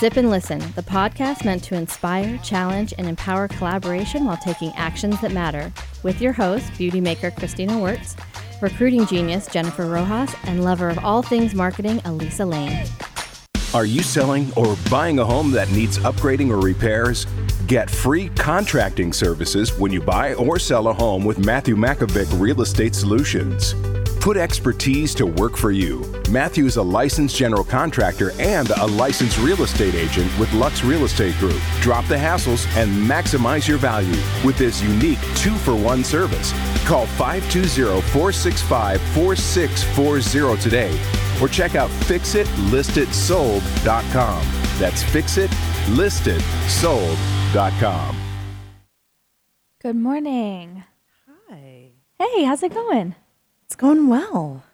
Sip and Listen, the podcast meant to inspire, challenge, and empower collaboration while taking actions that matter. With your host, beauty maker Christina Wirtz, recruiting genius Jennifer Rojas, and lover of all things marketing, Elisa Lane. Are you selling or buying a home that needs upgrading or repairs? Get free contracting services when you buy or sell a home with Matthew Makovic Real Estate Solutions. Put expertise to work for you. Matthew is a licensed general contractor and a licensed real estate agent with Lux Real Estate Group. Drop the hassles and maximize your value with this unique two for one service. Call 520 465 4640 today or check out fixitlistedsold.com. That's fixitlistedsold.com. Good morning. Hi. Hey, how's it going? It's going well.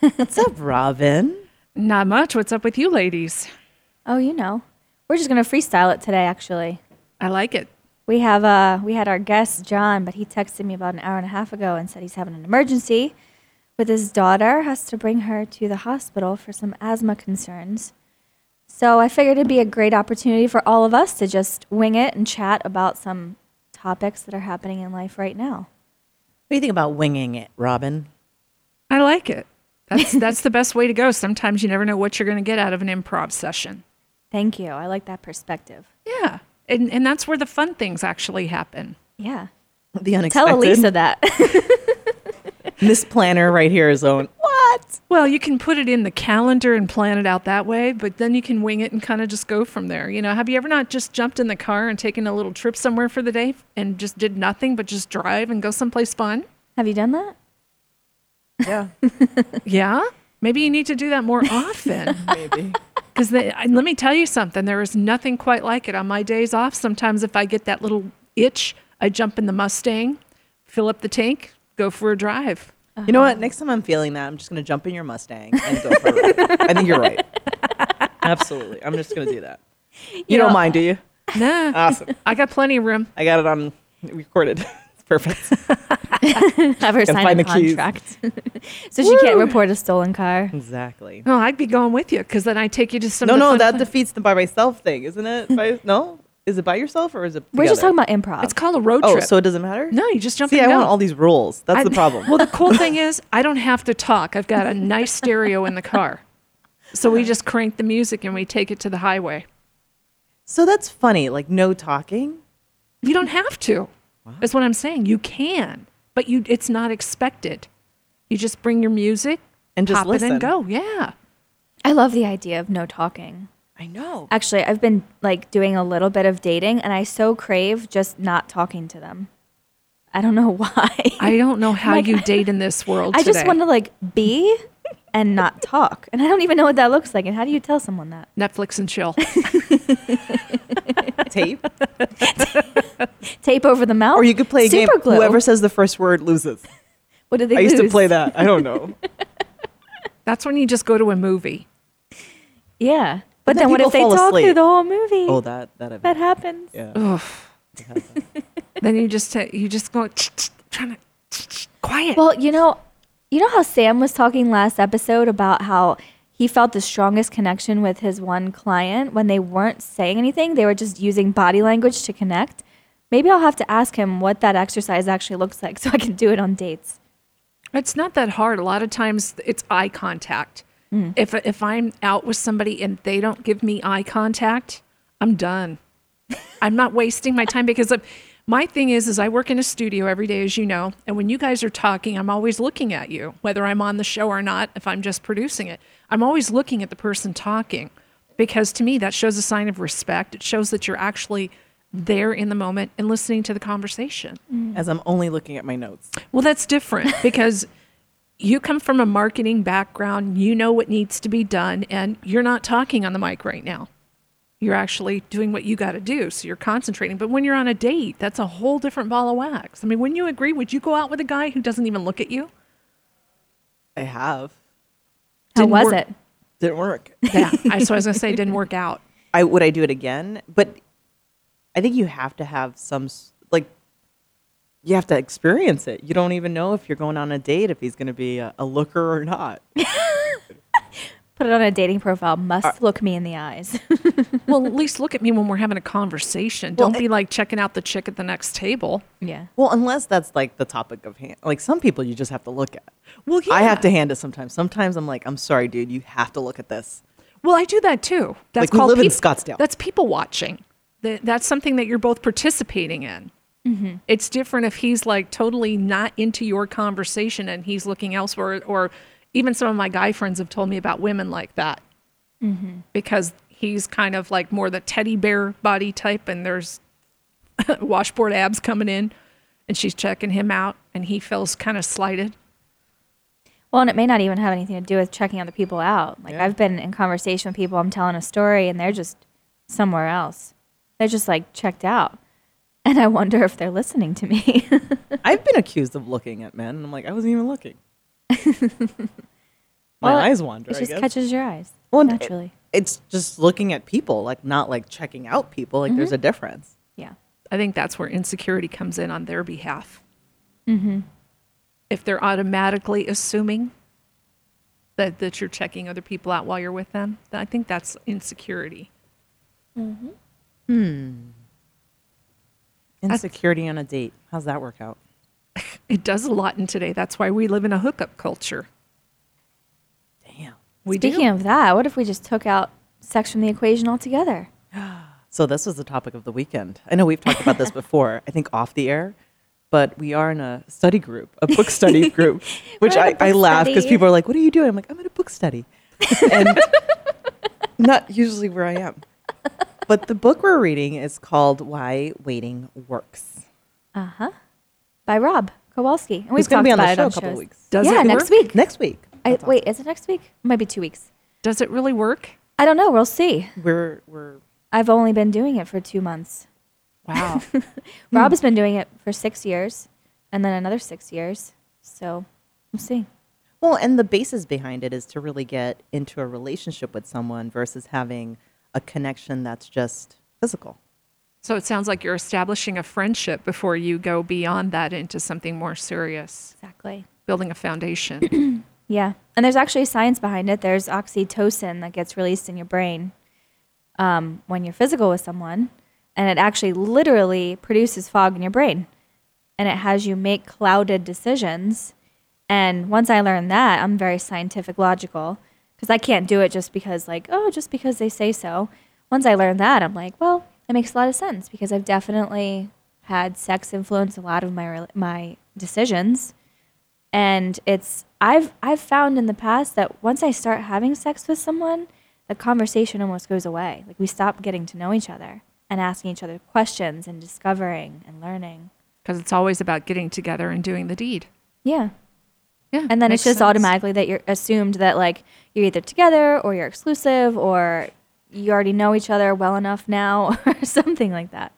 What's up, Robin? Not much. What's up with you ladies? Oh, you know, we're just gonna freestyle it today. Actually, I like it. we have uh we had our guest John, but he texted me about an hour and a half ago and said he's having an emergency with his daughter. Has to bring her to the hospital for some asthma concerns. So I figured it'd be a great opportunity for all of us to just wing it and chat about some topics that are happening in life right now. What do you think about winging it, Robin? I like it. That's that's the best way to go. Sometimes you never know what you're going to get out of an improv session. Thank you. I like that perspective. Yeah. And and that's where the fun things actually happen. Yeah. The unexpected. Tell Elisa that. This planner right here is own. What? Well, you can put it in the calendar and plan it out that way, but then you can wing it and kind of just go from there. You know, have you ever not just jumped in the car and taken a little trip somewhere for the day and just did nothing but just drive and go someplace fun? have you done that? Yeah, Yeah. Maybe you need to do that more often. maybe. Because let me tell you something. There is nothing quite like it on my days off. Sometimes if I get that little itch, I jump in the Mustang, fill up the tank, go for a drive. You know what? Uh-huh. Next time I'm feeling that, I'm just going to jump in your Mustang and go for a ride. I think you're right. Absolutely. I'm just going to do that. You, don't know- mind, do you? Nah, Awesome. I got plenty of room. I got it on recorded. It's perfect. Have her sign find a the contract. so she can't report a stolen car. exactly. No, I'd be going with you because then I take you to some. No, no, that pla- defeats the by myself thing, isn't it? By, no? Is it by yourself or is it We're just talking about improv. It's called a road oh, trip. Oh, so it doesn't matter? no, you just jump See, in I go. want all these rules. That's I- the problem. Well, the cool thing is I don't have to talk. I've got a nice stereo in the car, so we just crank the music and we take it to the highway. so that's funny. Like no talking. You don't have to. That's what I'm saying. You can, but you it's not expected. You just bring your music And just pop it listen. and go. Yeah. I love the idea of no talking. I know. Actually, I've been like doing a little bit of dating, and I so crave just not talking to them. I don't know why. I don't know how Like, you date in this world I today. just want to like be and not talk, and I don't even know what that looks like. And how do you tell someone that? Netflix and chill. Tape. Tape over the mouth, Or you could play a game. Super glue. Whoever says the first word loses. what did they I used to play that. I don't know. That's when you just go to a movie. Yeah, but then then what if they fall talk through the whole movie? Oh, that that I've that happens. yeah. Then you just ta- you just go trying to quiet. Well, you know, you know how Sam was talking last episode about how he felt the strongest connection with his one client when they weren't saying anything, they were just using body language to connect. Maybe I'll have to ask him what that exercise actually looks like so I can do it on dates. It's not that hard. A lot of times it's eye contact. Mm. If if I'm out with somebody and they don't give me eye contact, I'm done. I'm not wasting my time because of, my thing is is I work in a studio every day as you know, and when you guys are talking, I'm always looking at you, whether I'm on the show or not, if I'm just producing it. I'm always looking at the person talking because to me that shows a sign of respect. It shows that you're actually there in the moment and listening to the conversation. Mm. As I'm only looking at my notes. Well, that's different because you come from a marketing background, you know what needs to be done, and you're not talking on the mic right now. You're actually doing what you got to do. So you're concentrating. But when you're on a date, that's a whole different ball of wax. I mean, wouldn't you agree? Would you go out with a guy who doesn't even look at you? I have. How Didn't was work. it? Didn't work. Yeah. I, so I was going to say, it didn't work out. I would I do it again, but I think you have to have some like you have to experience it. You don't even know if you're going on a date if he's going to be a, a looker or not. Put it on a dating profile. Must uh, look me in the eyes. well, at least look at me when we're having a conversation. Don't be like checking out the chick at the next table. yeah. Well, unless that's like the topic of hand. Like some people you just have to look at. Well, I have to hand it sometimes. Sometimes I'm like, I'm sorry, dude, you have to look at this. Well, I do that too. That's Like, we called live in Scottsdale. That's people watching. That, that's something that you're both participating in. Mm-hmm. It's different if he's like totally not into your conversation and he's looking elsewhere. Or even some of my guy friends have told me about women like that mm-hmm. because he's kind of like more the teddy bear body type, and there's washboard abs coming in, and she's checking him out, and he feels kind of slighted. Well, and it may not even have anything to do with checking other people out. Like Yeah. I've been in conversation with people, I'm telling a story, and they're just somewhere else. They're just like checked out, and I wonder if they're listening to me. I've been accused of looking at men, and I'm like, I wasn't even looking. My Well, eyes wander. it I just guess. catches your eyes Well, and it- naturally. It's just looking at people, like not like checking out people. Like Mm-hmm. there's a difference. yeah. I think that's where insecurity comes in on their behalf. Mm-hmm. If they're automatically assuming that, that you're checking other people out while you're with them, I think that's insecurity. Hmm. Insecurity on a date. How's that work out? It does a lot in today. That's why we live in a hookup culture. We Speaking do. of that, what if we just took out sex from the equation altogether? So this was the topic of the weekend. I know we've talked about this before. I think off the air, but we are in a study group, a book study group, which I, I laugh because people are like, "What are you doing?" I'm like, "I'm in a book study," and not usually where I am. But the book we're reading is called "Why Waiting Works." Uh huh. By Rob Kowalski, and we've going talked to be on about the it show on a couple shows. weeks. Does yeah, it next work? week. Next week. I, That's wait, is it next week? It might be two weeks. Does it really work? I don't know. We'll see. We're we're I've only been doing it for two months. Wow. Rob has been doing it for six years, and then another six years. So we'll see. Well, and the basis behind it is to really get into a relationship with someone versus having a connection that's just physical. so it sounds like you're establishing a friendship before you go beyond that into something more serious, Exactly. building a foundation. Yeah, and there's actually science behind it. There's oxytocin that gets released in your brain um, when you're physical with someone, and it actually literally produces fog in your brain, and it has you make clouded decisions. And once I learned that, I'm very scientific, logical, because I can't do it just because, like, oh, just because they say so. Once I learned that, I'm like, well, it makes a lot of sense because I've definitely had sex influence a lot of my my decisions and it's I've I've found in the past that once I start having sex with someone, the conversation almost goes away. Like we stop getting to know each other and asking each other questions and discovering and learning. Because it's always about getting together and doing the deed. Yeah. Yeah. And then it's just sense. automatically that you're assumed that like you're either together or you're exclusive or you already know each other well enough now or something like that.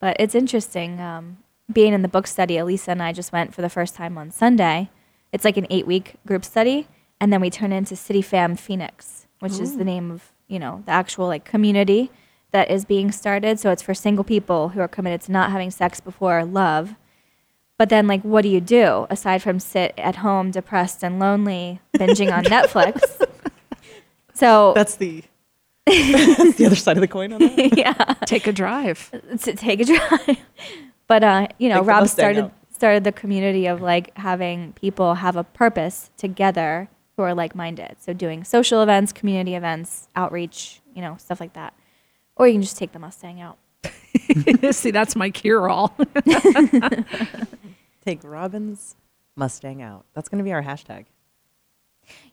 But it's interesting. Um, being in the book study, Elisa and I just went for the first time on Sunday. It's like an eight week group study. And then we turn into City Fam Phoenix, which is the name of, you know, the actual like community that is being started. So it's for single people who are committed to not having sex before love. But then, like, what do you do aside from sit at home depressed and lonely, binging on Netflix? So, That's the that's the other side of the coin on that. yeah, Take a drive. to take a drive. But uh, you know, Take Rob started out. Started the community of like having people have a purpose together who are like minded. So doing social events, community events, outreach, you know, stuff like that. Or you can just take the Mustang out. See, that's my cure all. Take Robin's Mustang out. That's going to be our hashtag.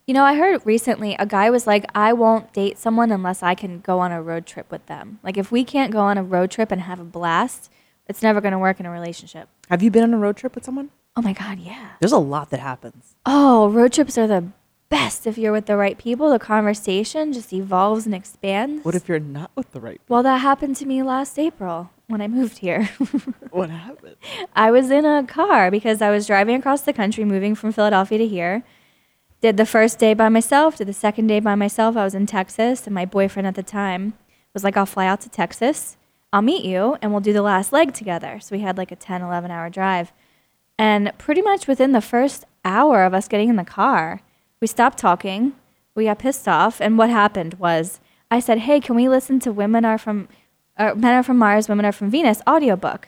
You know, I heard recently a guy was like, I won't date someone unless I can go on a road trip with them. Like, if we can't go on a road trip and have a blast, it's never going to work in a relationship. Have you been on a road trip with someone? Oh my God, yeah. There's a lot that happens. Oh, road trips are the best if you're with the right people. The conversation just evolves and expands. What if you're not with the right? Well, that happened to me last April when I moved here. What happened? I was in a car because I was driving across the country, moving from Philadelphia to here. Did the first day by myself, did the second day by myself. I was in Texas, and my boyfriend at the time was like, I'll fly out to Texas. I'll meet you, and we'll do the last leg together. So we had like a 10, 11 hour drive. And pretty much within the first hour of us getting in the car, we stopped talking. we got pissed off. And what happened was I said, Hey, can we listen to Women Are From, uh, Men Are From Mars, Women Are From Venus audiobook?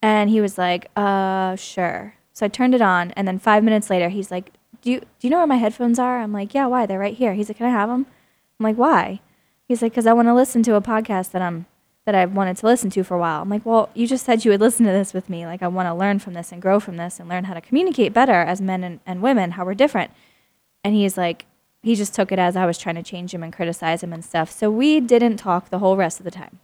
And he was like, Uh, sure. So I turned it on. And then five minutes later, he's like, do you, do you know where my headphones are? I'm like, Yeah, why? They're right here. He's like, Can I have them? I'm like, Why? He's like, Because I want to listen to a podcast that I'm that I've wanted to listen to for a while. I'm like, well, you just said you would listen to this with me. Like, I want to learn from this and grow from this and learn how to communicate better as men and, and women, how we're different. And he's like, he just took it as I was trying to change him and criticize him and stuff. So we didn't talk the whole rest of the time.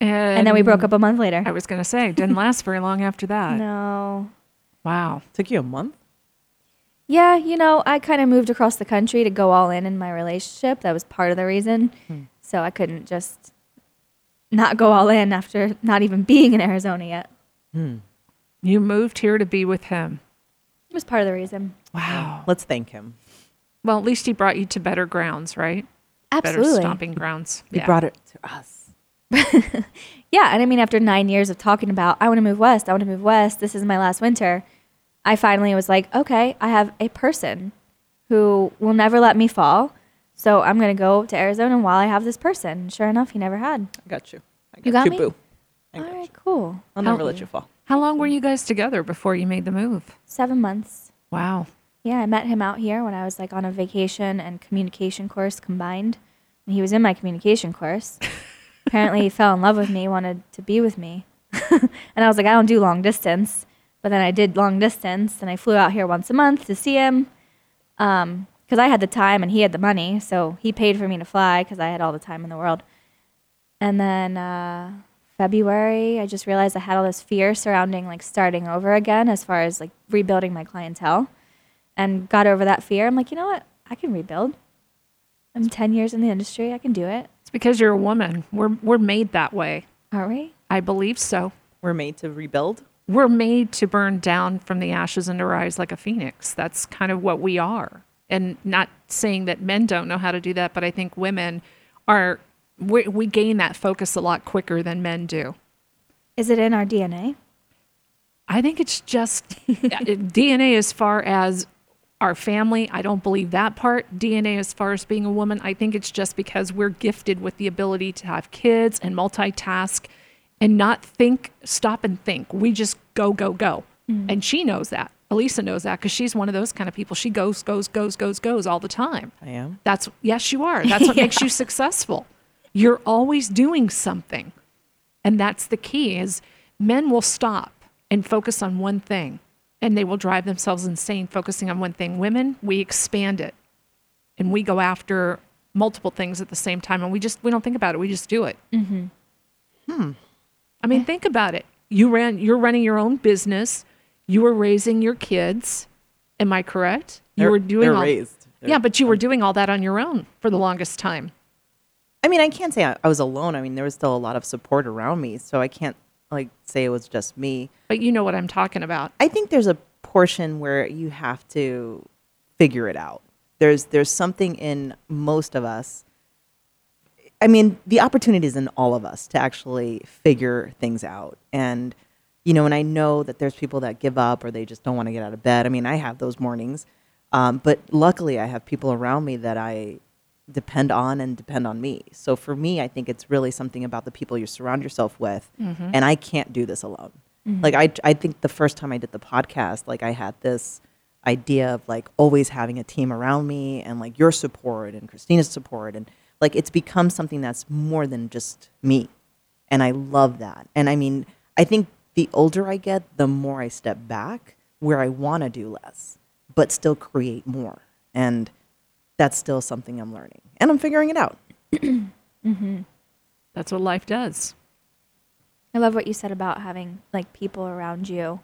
And, And then we broke up a month later. I was going to say, it didn't last very long after that. No. Wow. Took you a month? Yeah, you know, I kind of moved across the country to go all in in my relationship. That was part of the reason. Hmm. So I couldn't just not go all in after not even being in Arizona yet. Hmm. You moved here to be with him. It was part of the reason. Wow. Let's thank him. Well, at least he brought you to better grounds, right? Better Absolutely. stomping grounds. He Yeah. brought it to us. Yeah, and I mean, after nine years of talking about, I want to move west, I want to move west, this is my last winter, I finally was like, okay, I have a person who will never let me fall. So I'm going to go to Arizona while I have this person. Sure enough, he never had. I got you. I got You got me? boo. I All got right, you. cool. I'll How- never let you fall. How long were you guys together before you made the move? Seven months. Wow. Yeah, I met him out here when I was like on a vacation and communication course combined. And he was in my communication course. Apparently, he fell in love with me, wanted to be with me. and I was like, I don't do long distance. But then I did long distance and I flew out here once a month to see him um, because I had the time and he had the money. So he paid for me to fly because I had all the time in the world. And then uh, February, I just realized I had all this fear surrounding like starting over again as far as like rebuilding my clientele and got over that fear. I'm like, you know what? I can rebuild. I'm 10 years in the industry. I can do it. It's because you're a woman. We're we're made that way. Are we? I believe so. We're made to rebuild. We're made to burn down from the ashes and to rise like a phoenix. That's kind of what we are. And not saying that men don't know how to do that, but I think women are we, we gain that focus a lot quicker than men do. Is it in our DNA? I think it's just DNA as far as our family. I don't believe that part. DNA as far as being a woman. I think it's just because we're gifted with the ability to have kids and multitask and not think, stop and think. We just go, go, go. Mm-hmm. And she knows that. Elisa knows that because she's one of those kind of people. She goes, goes, goes, goes, goes all the time. I am. That's yes, you are. That's what makes you successful. You're always doing something. And that's the key is men will stop and focus on one thing and they will drive themselves insane focusing on one thing. Women, we expand it. And we go after multiple things at the same time and we just we don't think about it. We just do it. Mhm. Hmm. I mean, think about it. You ran you're running your own business. You were raising your kids. Am I correct? You They're- were doing they're all, raised. They're- yeah, but you were doing all that on your own for the longest time. I mean, I can't say I, I was alone. I mean, there was still a lot of support around me, so I can't like say it was just me. But you know what I'm talking about. I think there's a portion where you have to figure it out. There's there's something in most of us. I mean, the opportunity is in all of us to actually figure things out. And you know, and I know that there's people that give up or they just don't want to get out of bed. I mean, I have those mornings. Um, but luckily, I have people around me that I depend on and depend on me. So for me, I think it's really something about the people you surround yourself with. And I can't do this alone. Like I, I think the first time I did the podcast, like I had this idea of like always having a team around me and like your support and Christina's support and like it's become something that's more than just me. And I love that. And I mean, I think the older I get, the more I step back where I want to do less, but still create more. And that's still something I'm learning. And I'm figuring it out. Mm-hmm. That's what life does. I love what you said about having like people around you.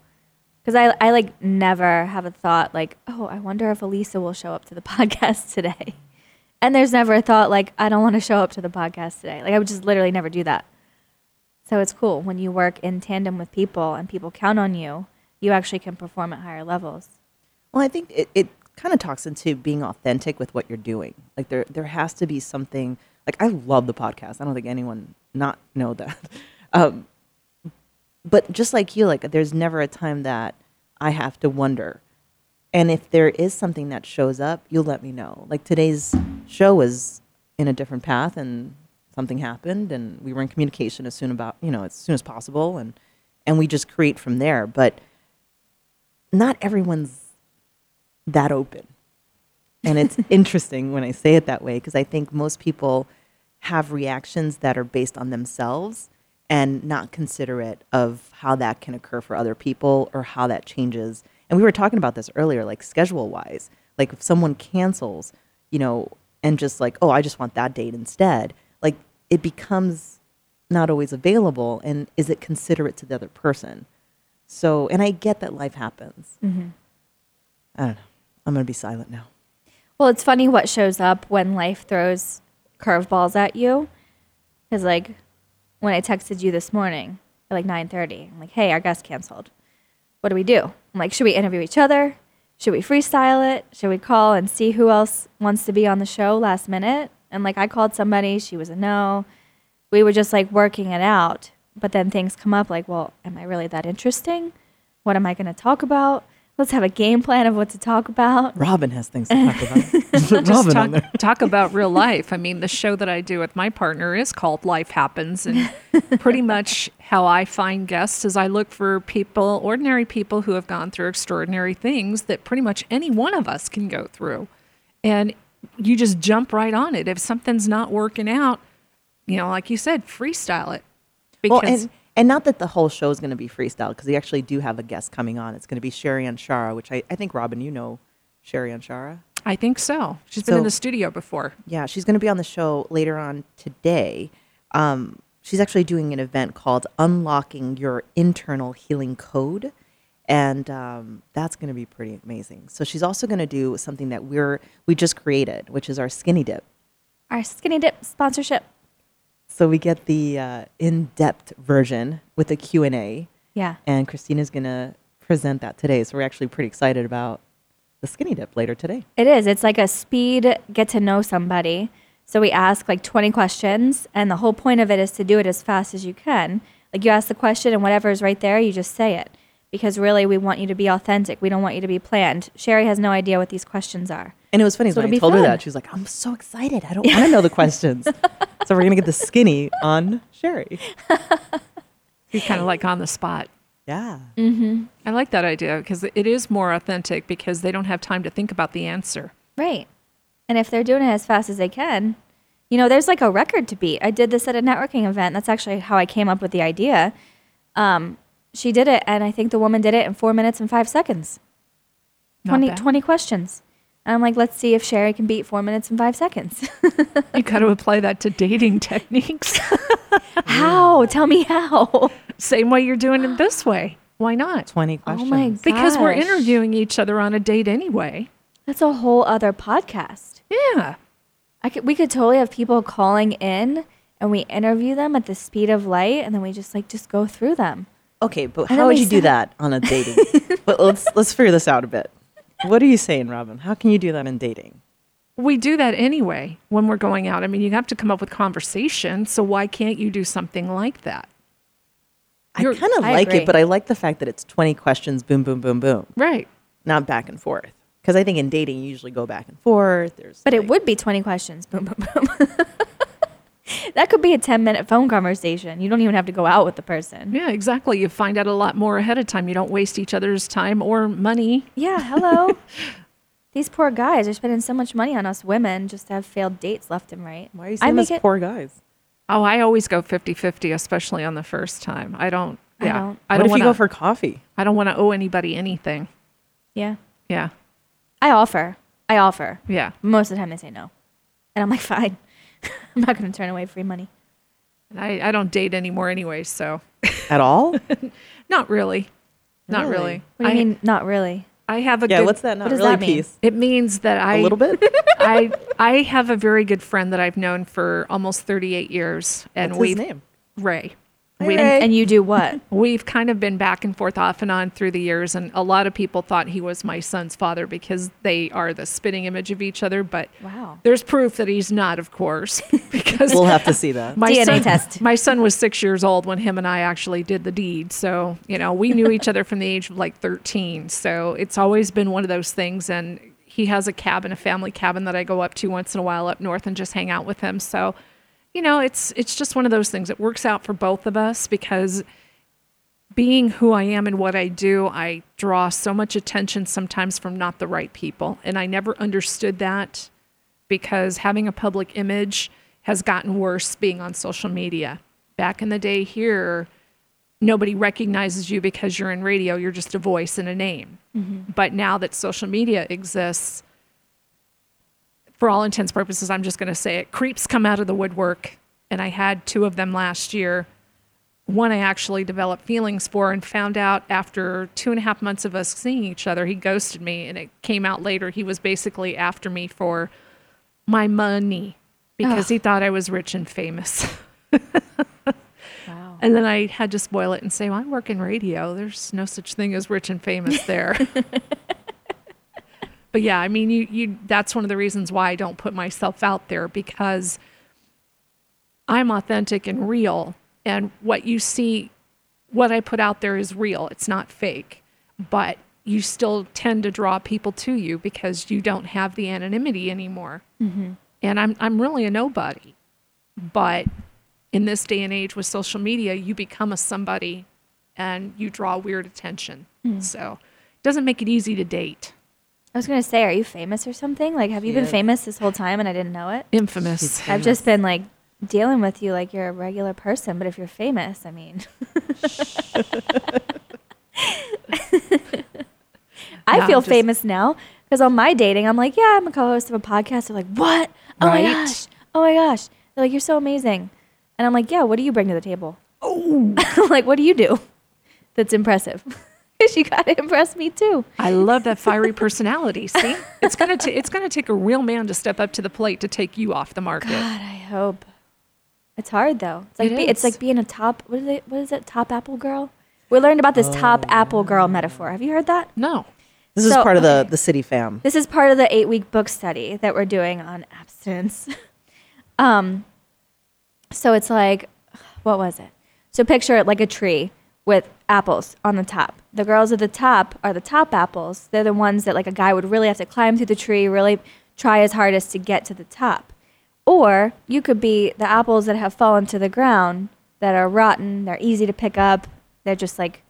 Because I, I like never have a thought like, oh, I wonder if Elisa will show up to the podcast today. And there's never a thought like, I don't want to show up to the podcast today. Like I would just literally never do that. So it's cool when you work in tandem with people and people count on you, you actually can perform at higher levels. Well, I think it, it kind of talks into being authentic with what you're doing. Like there there has to be something like I love the podcast. I don't think anyone not know that. Um, but just like you, like there's never a time that I have to wonder, And if there is something that shows up, you'll let me know. Like today's show was in a different path and something happened and we were in communication as soon about, you know, as soon as possible and and we just create from there. But not everyone's that open. And it's interesting when I say it that way because I think most people have reactions that are based on themselves and not considerate of how that can occur for other people or how that changes. And we were talking about this earlier, like schedule wise. Like if someone cancels, you know, and just like, oh, I just want that date instead, it becomes not always available. And is it considerate to the other person? So, and I get that life happens. Mm-hmm. I don't know. I'm to be silent now. Well, it's funny what shows up when life throws curveballs at you. Because, like, when I texted you this morning at like 9.30, I'm like, hey, our guest canceled. What do we do? I'm like, should we interview each other? Should we freestyle it? Should we call and see who else wants to be on the show last minute? And, like, I called somebody. She was a no. We were just, like, working it out. But then things come up like, well, am I really that interesting? What am I going to talk about? Let's have a game plan of what to talk about. Robin has things to talk about. Just Robin on talk, talk about real life. I mean, the show that I do with my partner is called Life Happens. And pretty much how I find guests is I look for people, ordinary people who have gone through extraordinary things that pretty much any one of us can go through. And you just jump right on it. If something's not working out, you know, like you said, freestyle it. Well, and, and not that the whole show is going to be freestyle because we actually do have a guest coming on. It's going to be Sherry Anshara, which I, I think, Robin, you know Sherry Anshara. I think so. She's been in the studio before. Yeah, she's going to be on the show later on today. Um, she's actually doing an event called Unlocking Your Internal Healing Code. And um, that's going to be pretty amazing. So she's also going to do something that we're we just created, which is our skinny dip. Our skinny dip sponsorship. So we get the uh, in-depth version with a Q&A. Yeah. and Christina's gonna present that today. So we're actually pretty excited about the skinny dip later today. It is. It's like a speed get to know somebody. So we ask like 20 questions, and the whole point of it is to do it as fast as you can. Like you ask the question, and whatever is right there, you just say it. Because really, we want you to be authentic. We don't want you to be planned. Sherry has no idea what these questions are. And it was funny So when I be told her that she was like, "I'm so excited! I don't want to know the questions." so we're gonna get the skinny on Sherry. You're kind of like on the spot. Yeah, Mm-hmm. I like that idea because it is more authentic because they don't have time to think about the answer. Right. And if they're doing it as fast as they can, you know, there's like a record to beat. I did this at a networking event. That's actually how I came up with the idea. Um, she did it, and I think the woman did it in four minutes and five seconds. Not 20, 20 questions. And I'm like, let's see if Sherry can beat four minutes and five seconds. You got to apply that to dating techniques. how? Tell me how. Same way you're doing it this way. Why not? 20 questions. Oh my God. Because we're interviewing each other on a date anyway. That's a whole other podcast. Yeah. I could, we could totally have people calling in and we interview them at the speed of light and then we just like just go through them. Okay, but how would we you do that on a dating? but let's let's figure this out a bit. What are you saying, Robin? How can you do that in dating? We do that anyway when we're going out. I mean, you have to come up with conversation. So why can't you do something like that? I You're- kind of like agree. it, but I like the fact that it's twenty questions, boom, boom, boom, boom, Right. not back and forth. Because I think in dating you usually go back and forth. There's But it would be 20 questions. Boom, boom, boom. that could be a 10 minute phone conversation. You don't even have to go out with the person. Yeah, exactly. You find out a lot more ahead of time. You don't waste each other's time or money. Yeah, hello. These poor guys are spending so much money on us women just to have failed dates left and right. Why are you I saying make poor guys? Oh, I always go 50-50, especially on the first time. I don't I yeah. don't. I what don't if want you go for coffee? I don't want to owe anybody anything. Yeah. Yeah. I offer. I offer. Yeah. Most of the time they say no. And I'm like, fine. I'm not going to turn away free money. I, I don't date anymore anyway, so At all? not really. Not Really? really. What do I, mean, not really? I have a yeah, good what's that not what does really that mean? piece? It means that I A little bit? I I have a very good friend that I've known for almost 38 years and What's we his name? Ray. We, Ray. And you do what? We've kind of been back and forth off and on through the years, and a lot of people thought he was my son's father because they are the spitting image of each other. But Wow. there's proof that he's not, of course, because We'll have to see that. my DNA son, test. My son was six years old when him and I actually did the deed. So, you know, we knew each other from the age of like 13. So it's always been one of those things. And he has a cabin, a family cabin that I go up to once in a while up north and just hang out with him. So, you know, it's it's just one of those things. It works out for both of us because being who I am and what I do, I draw so much attention sometimes from not the right people. And I never understood that because having a public image has gotten worse being on social media. Back in the day here, nobody recognizes you because you're in radio, you're just a voice and a name. Mm-hmm. But now that social media exists, for all intents purposes, I'm just going to say it creeps come out of the woodwork. And I had two of them last year. One I actually developed feelings for and found out after two and a half months of us seeing each other, he ghosted me. And it came out later he was basically after me for my money because he thought I was rich and famous. Wow. And then I had to spoil it and say, well, I work in radio. There's no such thing as rich and famous there. but yeah, I mean, you, you, that's one of the reasons why I don't put myself out there because I'm authentic and real. And what you see, what I put out there is real. It's not fake. But you still tend to draw people to you because you don't have the anonymity anymore. Mm-hmm. And I'm, I'm really a nobody. But in this day and age with social media, you become a somebody and you draw weird attention. Mm. So it doesn't make it easy to date. I was gonna say, are you famous or something? Like, have you been Yeah. famous this whole time and I didn't know it? Infamous. I've just been like dealing with you like you're a regular person, but if you're famous, I mean, I No, feel I'm just- famous now because on my dating, I'm like, yeah, I'm a co-host of a podcast. They're like, what? Oh my Right. gosh! Oh my gosh! They're like, you're so amazing, and I'm like, yeah. What do you bring to the table? Oh, like, what do you do? That's impressive. Because you gotta impress me too. I love that fiery personality. See, it's gonna ta- it's gonna take a real man to step up to the plate to take you off the market. God, I hope. It's hard though. It's like It be, it's like being a top. What is it? What is it? Top apple girl. We learned about this top apple girl metaphor. Have you heard that? No, This is part of the, okay. the city fam. This is part of the eight week book study that we're doing on abstinence. um, so it's like, what was it? So picture it like a tree with apples on the top. The girls at the top are the top apples. They're the ones that like a guy would really have to climb through the tree, really try his hardest to get to the top. Or you could be the apples that have fallen to the ground that are rotten, they're easy to pick up, they're just like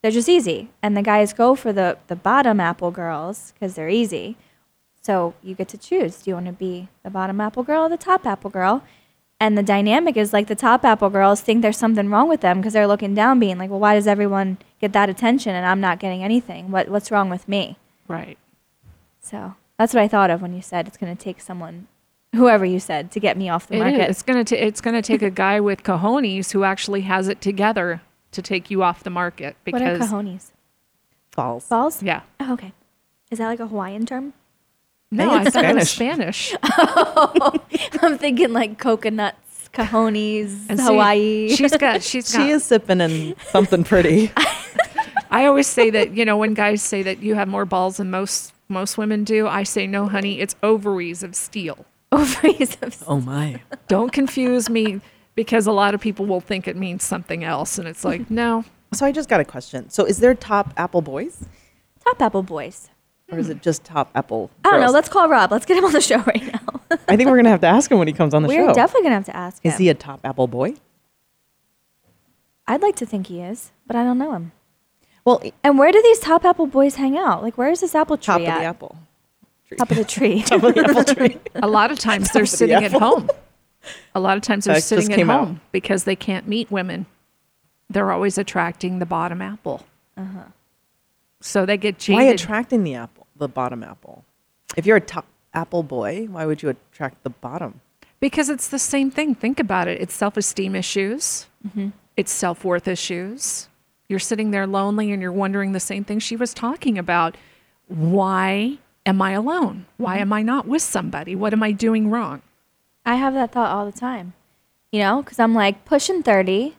they're just easy. And the guys go for the, the bottom apple girls because they're easy. So you get to choose. Do you want to be the bottom apple girl or the top apple girl? And the dynamic is like the top apple girls think there's something wrong with them because they're looking down, being like, well, why does everyone get that attention and I'm not getting anything? What, what's wrong with me? right. So that's what I thought of when you said it's going to take someone, whoever you said, to get me off the It market. is. It's gonna it's gonna take a guy with cojones who actually has it together to take you off the market What are because cojones? False. Balls? yeah. Oh, okay. Is that like a Hawaiian term? No, think I it's thought it was Spanish. Oh, I'm thinking like coconuts, cajones, And see, Hawaii. she's got she's got She is sipping in something pretty. I always say that, you know, when guys say that you have more balls than most most women do, I say no, honey, it's ovaries of steel. ovaries of oh my. Don't confuse me because a lot of people will think it means something else and it's like, no. So I just got a question. So is there top apple boys? top apple boys. Or is it just top apple? I don't know. Let's call Rob. Let's get him on the show right now. I think we're gonna have to ask him when he comes on the show. We're show. definitely gonna have to ask him. is he a top apple boy? I'd like to think he is, but I don't know him. Well, And where do these top apple boys hang out? Like, where is this apple tree top of at? the apple. Tree. Top of the tree. top of the apple tree. A lot of times they're of the sitting at apple. home. A lot of times they're That just sitting at came out. home because they can't meet women. They're always attracting the bottom apple. Uh-huh. So they get Why jaded. attracting the apple, the bottom apple? If you're a top apple boy, why would you attract the bottom? Because it's the same thing. Think about it. It's self esteem issues, mm-hmm. it's self worth issues. You're sitting there lonely and you're wondering the same thing she was talking about. Why am I alone? Why mm-hmm. am I not with somebody? What am I doing wrong? I have that thought all the time. You know, because I'm like pushing 30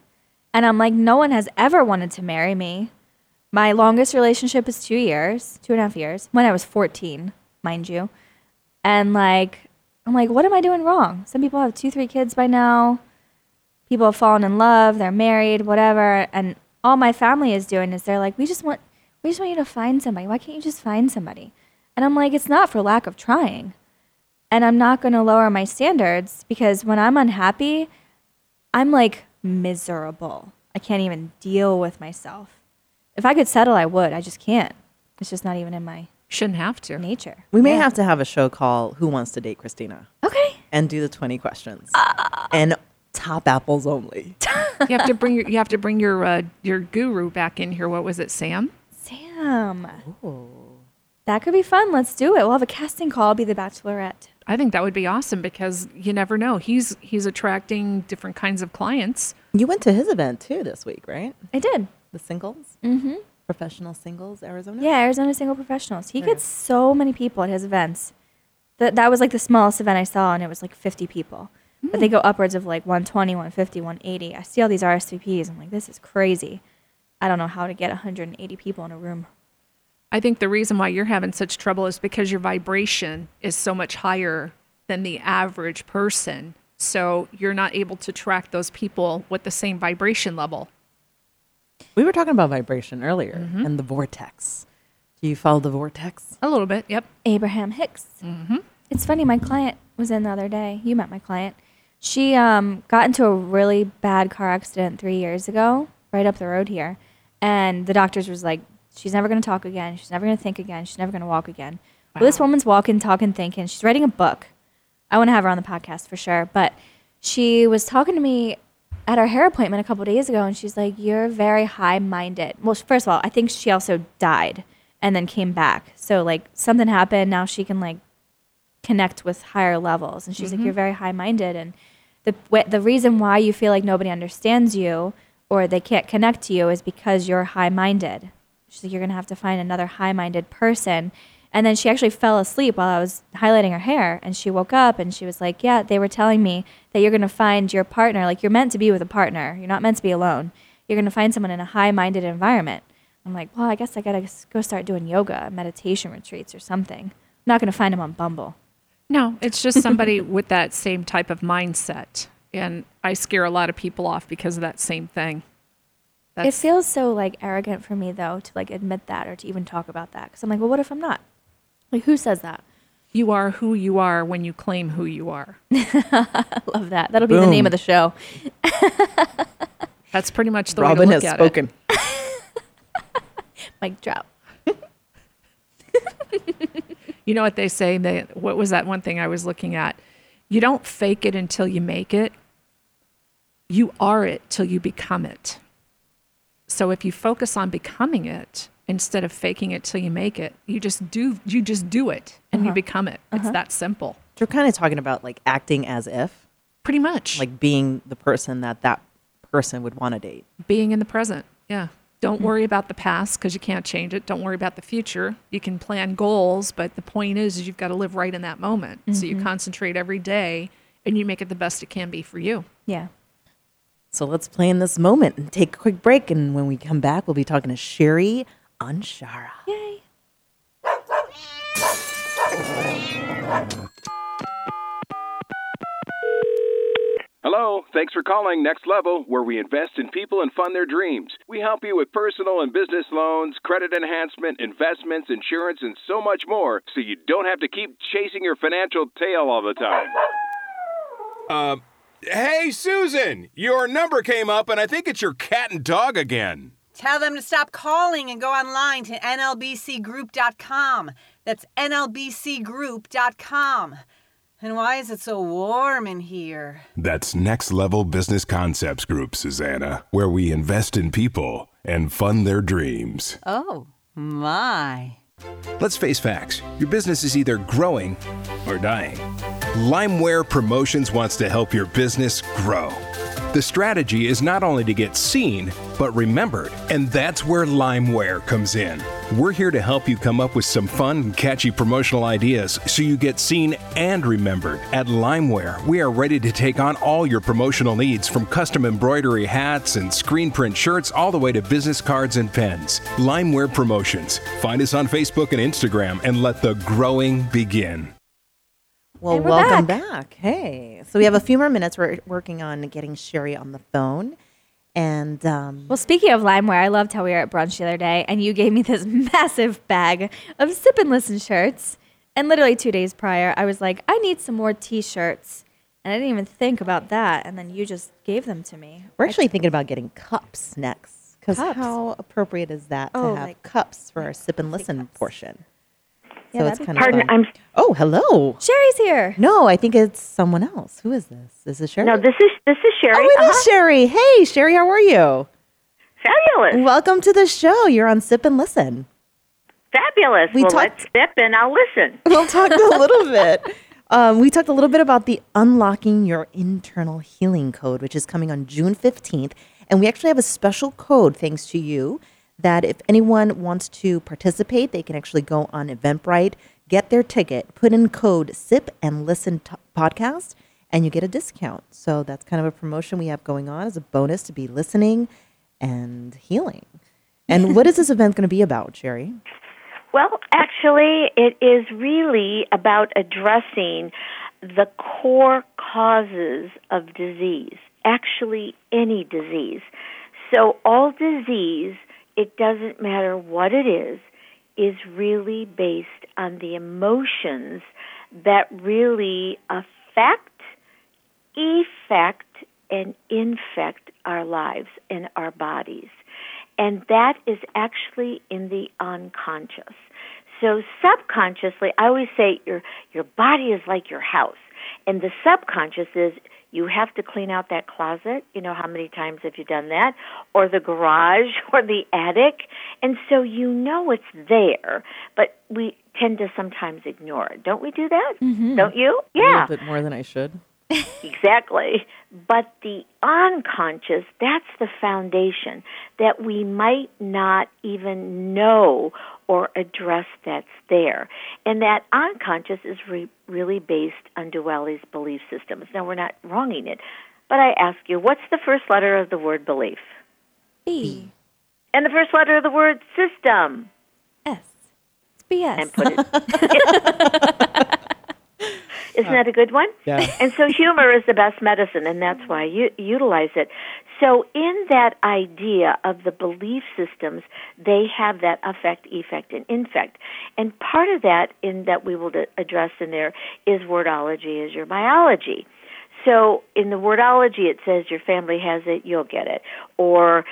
And I'm like, no one has ever wanted to marry me. My longest relationship is two years, two and a half years, when I was 14, mind you. And like, I'm like, what am I doing wrong? Some people have two, three kids by now. People have fallen in love, they're married, whatever. And all my family is doing is they're like, we just want, we just want you to find somebody. Why can't you just find somebody? And I'm like, it's not for lack of trying. And I'm not going to lower my standards because when I'm unhappy, I'm like miserable. I can't even deal with myself. If I could settle, I would. I just can't. It's just not even in my Shouldn't have to. nature. We may Yeah. have to have a show called Who Wants to Date Christina Okay. and do the 20 questions. and top apples only. You have to bring your you have to bring your uh, your guru back in here. What was it, Sam? Sam. That could be fun. Let's do it. We'll have a casting call. I'll be the bachelorette. I think that would be awesome because you never know. He's he's attracting different kinds of clients. You went to his event too this week, right? I did. The singles? Mm-hmm. Professional singles, Arizona? Yeah, Arizona Single Professionals. He gets so many people at his events. That that was like the smallest event I saw, and it was like 50 people. But they go upwards of like 120, 150, 180. I see all these RSVPs. I'm like, this is crazy. I don't know how to get 180 people in a room. I think the reason why you're having such trouble is because your vibration is so much higher than the average person. So you're not able to track those people with the same vibration level. We were talking about vibration earlier Mm-hmm. and the vortex. Do you follow the vortex? A little bit, yep. Abraham Hicks. Mm-hmm. It's funny. My client was in the other day. You met my client. She um, got into a really bad car accident three years ago, right up the road here, and the doctors was like, "She's never going to talk again. She's never going to think again. She's never going to walk again." Well, this woman's walking, talking, thinking. She's writing a book. I want to have her on the podcast for sure. But she was talking to me at our hair appointment a couple days ago, and she's like, "You're very high-minded." Well, first of all, I think she also died and then came back. So like something happened. Now she can like connect with higher levels. And she's like, mm-hmm. "You're very high-minded," and the wh- the reason why you feel like nobody understands you or they can't connect to you is because you're high-minded. She's like, "You're gonna have to find another high-minded person." And then she actually fell asleep while I was highlighting her hair, and she woke up and she was like, "Yeah, they were telling me that you're gonna find your partner. Like you're meant to be with a partner. You're not meant to be alone. You're gonna find someone in a high-minded environment." I'm like, "Well, I guess I gotta go start doing yoga, meditation retreats, or something." I'm not gonna find him on Bumble. No, it's just somebody with that same type of mindset. And I scare a lot of people off because of that same thing. it feels so like arrogant for me though to like admit that or to even talk about that because I'm like, well, what if I'm not? Like, who says that? you are who you are when you claim who you are. I love that. That'll be the name of the show. That's pretty much the Robin way has to look at spoken. Mic drop. it. You know what they say? They, what was that one thing I was looking at? You don't fake it until you make it. You are it till you become it. So if you focus on becoming it instead of faking it till you make it, you just do you just do it and you uh-huh. become it. It's uh-huh. that simple. You're kind of talking about like acting as if, Pretty much. like being the person that that person would want to date. being in the present. Yeah. Don't mm-hmm. worry about the past because you can't change it. Don't worry about the future. You can plan goals, but the point is, is you've got to live right in that moment. So you mm-hmm. concentrate every day and you make it the best it can be for you. Yeah. So let's play in this moment and take a quick break. And when we come back, we'll be talking to Sherry Anshara. Yay. Hello, thanks for calling Next Level, where we invest in people and fund their dreams. We help you with personal and business loans, credit enhancement, investments, insurance, and so much more, so you don't have to keep chasing your financial tail all the time. Uh, hey, Susan, your number came up, and I think it's your cat and dog again. Tell them to stop calling and go online to nlbcgroup.com. That's nlbcgroup.com. And why is it so warm in here? That's Next Level Business Concepts Group, Susanna, where we invest in people and fund their dreams. Oh, my. Let's face facts your business is either growing or dying. Limeware Promotions wants to help your business grow. The strategy is not only to get seen, but remembered. And that's where Limeware comes in. We're here to help you come up with some fun and catchy promotional ideas so you get seen and remembered. At Limeware, we are ready to take on all your promotional needs from custom embroidery hats and screen print shirts all the way to business cards and pens. Limeware Promotions. Find us on Facebook and Instagram and let the growing begin. Well, welcome back. back. Hey, so we have a few more minutes. We're working on getting Sherry on the phone, and um, Well, speaking of Limeware, I loved how we were at brunch the other day, and you gave me this massive bag of Sip and Listen shirts. And literally two days prior, I was like, I need some more T-shirts, and I didn't even think about that. And then you just gave them to me. we're actually thinking about getting cups next. Because how appropriate is that to Oh, have like- cups for our sip and listen cups. portion? Yeah, so it's that'd kind of Pardon, fun. I'm Oh, hello. Sherry's here. No, I think it's someone else. Who is this? Is it Sherry? no. This is this is Sherry. Oh, it is Uh-huh. Sherry. Hey, Sherry, how are you? Fabulous, Welcome to the show. You're on Sip and Listen. fabulous. We well, talked- let's sip and I'll listen. We'll talk a little bit. Um, we talked a little bit about the Unlocking Your Internal Healing Code, which is coming on June 15th. And we actually have a special code, thanks to you, that if anyone wants to participate, they can actually go on Eventbrite, get their ticket, put in code SIP and Listen t- Podcast, and you get a discount. So that's kind of a promotion we have going on as a bonus to be listening and healing. And what is this event going to be about, Sherry? Well, actually, it is really about addressing the core causes of disease, actually, any disease. So, all disease, it doesn't matter what it is, is really based on the emotions that really affect, effect, and infect our lives and our bodies. And that is actually in the unconscious. So subconsciously, I always say your your body is like your house. And the subconscious is you have to clean out that closet. You know, how many times have you done that? Or the garage or the attic. And so you know it's there, but we tend to sometimes ignore it. Don't we do that? Mm-hmm. Don't you? Yeah. A little bit more than I should. Exactly. But the unconscious, that's the foundation that we might not even know or address that's there. And that unconscious is re- really based on Duali's belief systems. Now, we're not wronging it, but I ask you, what's the first letter of the word belief? B And the first letter of the word system? S. It's BS. and put it. Isn't that a good one? Yeah. And so humor is the best medicine, and that's why you utilize it. So in that idea of the belief systems, they have that affect, effect, and infect. And part of that in that we will address in there is wordology, is your biology. So in the wordology, it says your family has it, you'll get it, or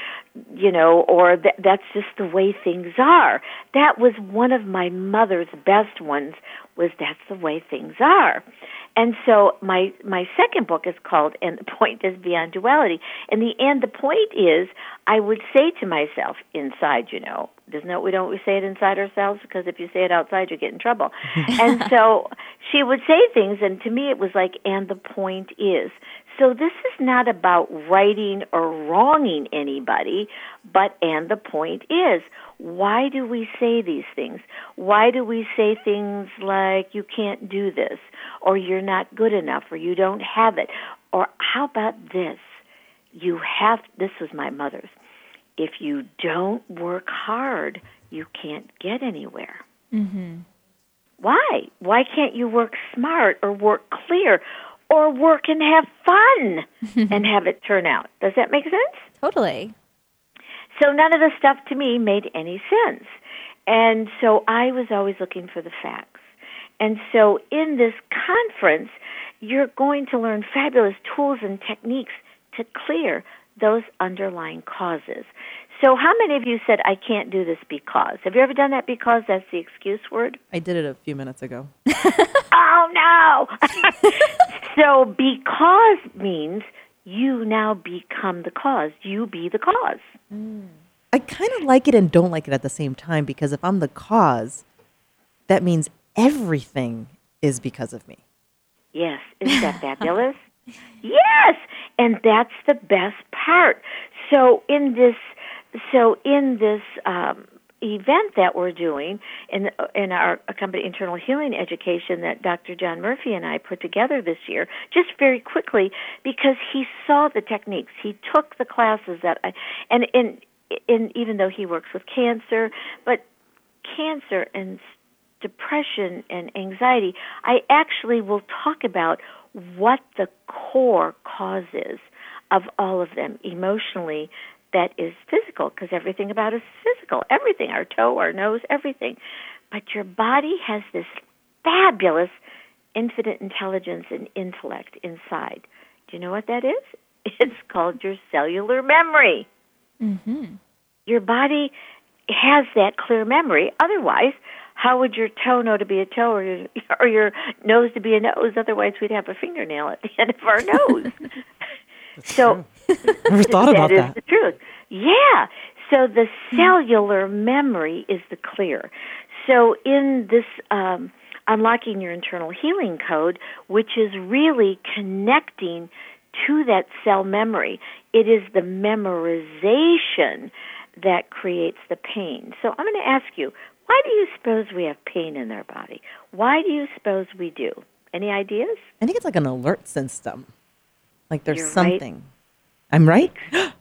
you know, or th- that's just the way things are. That was one of my mother's best ones. Was that's the way things are, and so my my second book is called "And the Point Is Beyond Duality." And the and the point is, I would say to myself inside, you know, doesn't that we don't we say it inside ourselves because if you say it outside, you get in trouble. and so she would say things, and to me, it was like, "And the point is." So this is not about righting or wronging anybody, but and the point is, why do we say these things? Why do we say things like you can't do this or you're not good enough or you don't have it? Or how about this? You have this was my mother's. If you don't work hard, you can't get anywhere. Mm-hmm. Why? Why can't you work smart or work clear or work and have fun and have it turn out? Does that make sense? Totally. So none of the stuff to me made any sense. And so I was always looking for the facts. And so in this conference, you're going to learn fabulous tools and techniques to clear those underlying causes. So how many of you said I can't do this because? Have you ever done that because that's the excuse word? I did it a few minutes ago. Oh no! so because means you now become the cause. You be the cause. I kind of like it and don't like it at the same time because if I'm the cause, that means everything is because of me. Yes, isn't that fabulous? Yes, and that's the best part. So in this, so in this um, event that we're doing in in our company internal healing education that Dr. John Murphy and I put together this year, just very quickly because he saw the techniques. He took the classes that I and in in even though he works with cancer, but cancer and depression and anxiety, I actually will talk about what the core cause is of all of them emotionally that is physical because everything about us is physical. Everything, our toe, our nose, everything. But your body has this fabulous infinite intelligence and intellect inside. Do you know what that is? It's called your cellular memory. Mm-hmm. Your body has that clear memory. Otherwise, how would your toe know to be a toe or your, or your nose to be a nose? Otherwise, we'd have a fingernail at the end of our nose. so, Never thought about that. that. is the truth. Yeah. So the cellular memory is the clear. So in this um, unlocking your internal healing code, which is really connecting to that cell memory, it is the memorization that creates the pain. So I'm going to ask you, why do you suppose we have pain in our body? Why do you suppose we do? Any ideas? I think it's like an alert system. Like there's You're right. something. I'm right?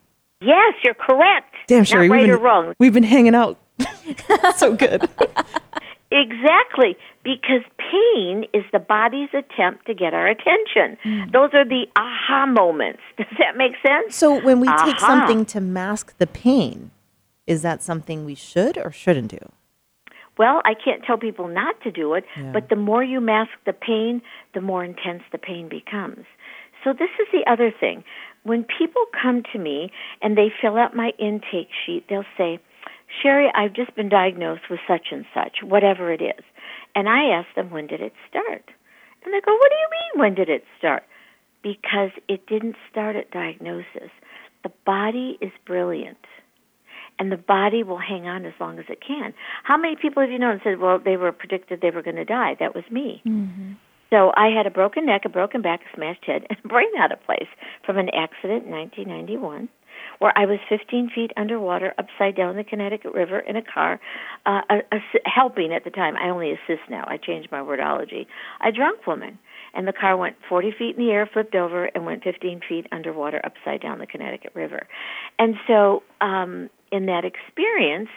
Yes, you're correct. Damn, Sherry, Not right we've or been, wrong. we've been hanging out so good. Exactly, because pain is the body's attempt to get our attention. Hmm. Those are the aha moments. Does that make sense? So when we take something to mask the pain, is that something we should or shouldn't do? Well, I can't tell people not to do it, Yeah. but the more you mask the pain, the more intense the pain becomes. So, this is the other thing. When people come to me and they fill out my intake sheet, they'll say, Sherry, I've just been diagnosed with such and such, whatever it is. And I ask them, when did it start? And they go, what do you mean, when did it start? Because it didn't start at diagnosis. The body is brilliant and the body will hang on as long as it can. How many people have you known said, well, they were predicted they were going to die? That was me. Mm-hmm. So I had a broken neck, a broken back, a smashed head, and brain out of place from an accident in 1991 where I was 15 feet underwater, upside down the Connecticut River in a car, uh, a, a, helping at the time. I only assist now. I changed my wordology. A drunk woman. And the car went 40 feet in the air, flipped over, and went 15 feet underwater, upside down the Connecticut River. And so, um, in that experience,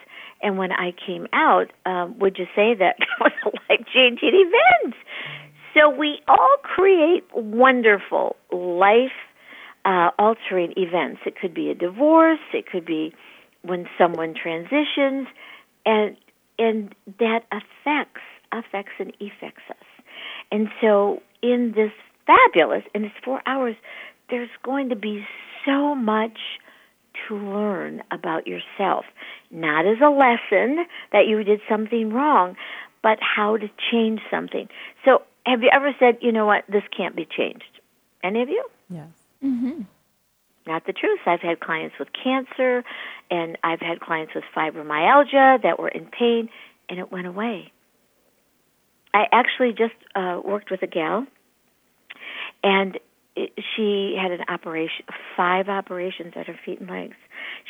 and when I came out, um, would you say that was a life changing event? So we all create wonderful life uh, altering events. It could be a divorce. It could be when someone transitions, and and that affects affects and affects us. And so in this fabulous, and it's four hours, there's going to be so much to learn about yourself. Not as a lesson that you did something wrong, but how to change something. So have you ever said, you know what, this can't be changed? Any of you? Yes. not the truth. I've had clients with cancer, and I've had clients with fibromyalgia that were in pain, and it went away. I actually just uh, worked with a gal, and it, she had an operation, five operations at her feet and legs.